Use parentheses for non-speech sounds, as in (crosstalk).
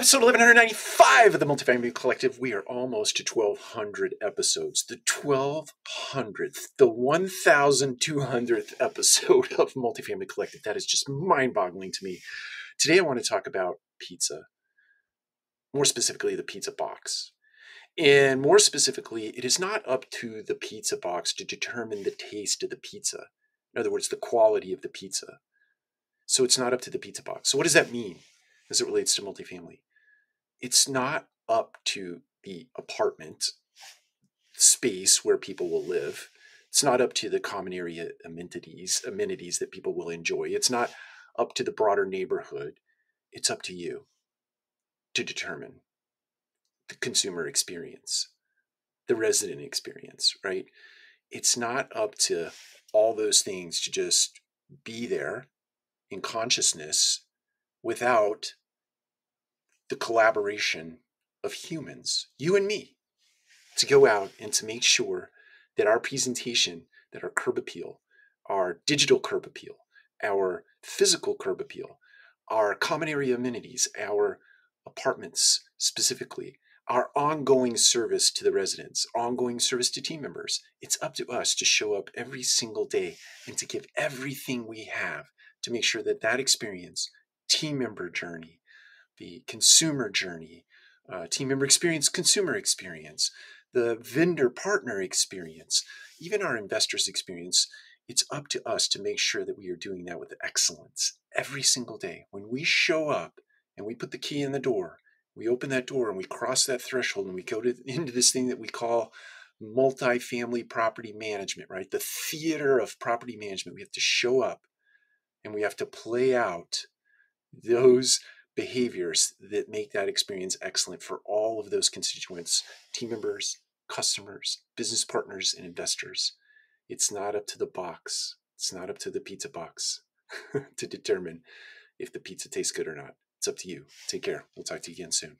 episode 1195 of the Multifamily Collective. We are almost to 1200 episodes. The 1200th, the 1200th episode (laughs) of Multifamily Collective. That is just mind boggling to me. Today, I want to talk about pizza, more specifically, the pizza box. And more specifically, it is not up to the pizza box to determine the taste of the pizza. In other words, the quality of the pizza. So it's not up to the pizza box. So, what does that mean? as it relates to multifamily. It's not up to the apartment space where people will live. It's not up to the common area amenities, amenities that people will enjoy. It's not up to the broader neighborhood. It's up to you to determine the consumer experience, the resident experience, right? It's not up to all those things to just be there in consciousness without the collaboration of humans, you and me, to go out and to make sure that our presentation, that our curb appeal, our digital curb appeal, our physical curb appeal, our common area amenities, our apartments specifically, our ongoing service to the residents, ongoing service to team members. It's up to us to show up every single day and to give everything we have to make sure that that experience, team member journey, the consumer journey, uh, team member experience, consumer experience, the vendor partner experience, even our investors experience. It's up to us to make sure that we are doing that with excellence every single day. When we show up and we put the key in the door, we open that door and we cross that threshold and we go to, into this thing that we call multifamily property management, right? The theater of property management. We have to show up and we have to play out those behaviors that make that experience excellent for all of those constituents team members, customers, business partners, and investors. It's not up to the box, it's not up to the pizza box (laughs) to determine if the pizza tastes good or not. It's up to you. Take care. We'll talk to you again soon.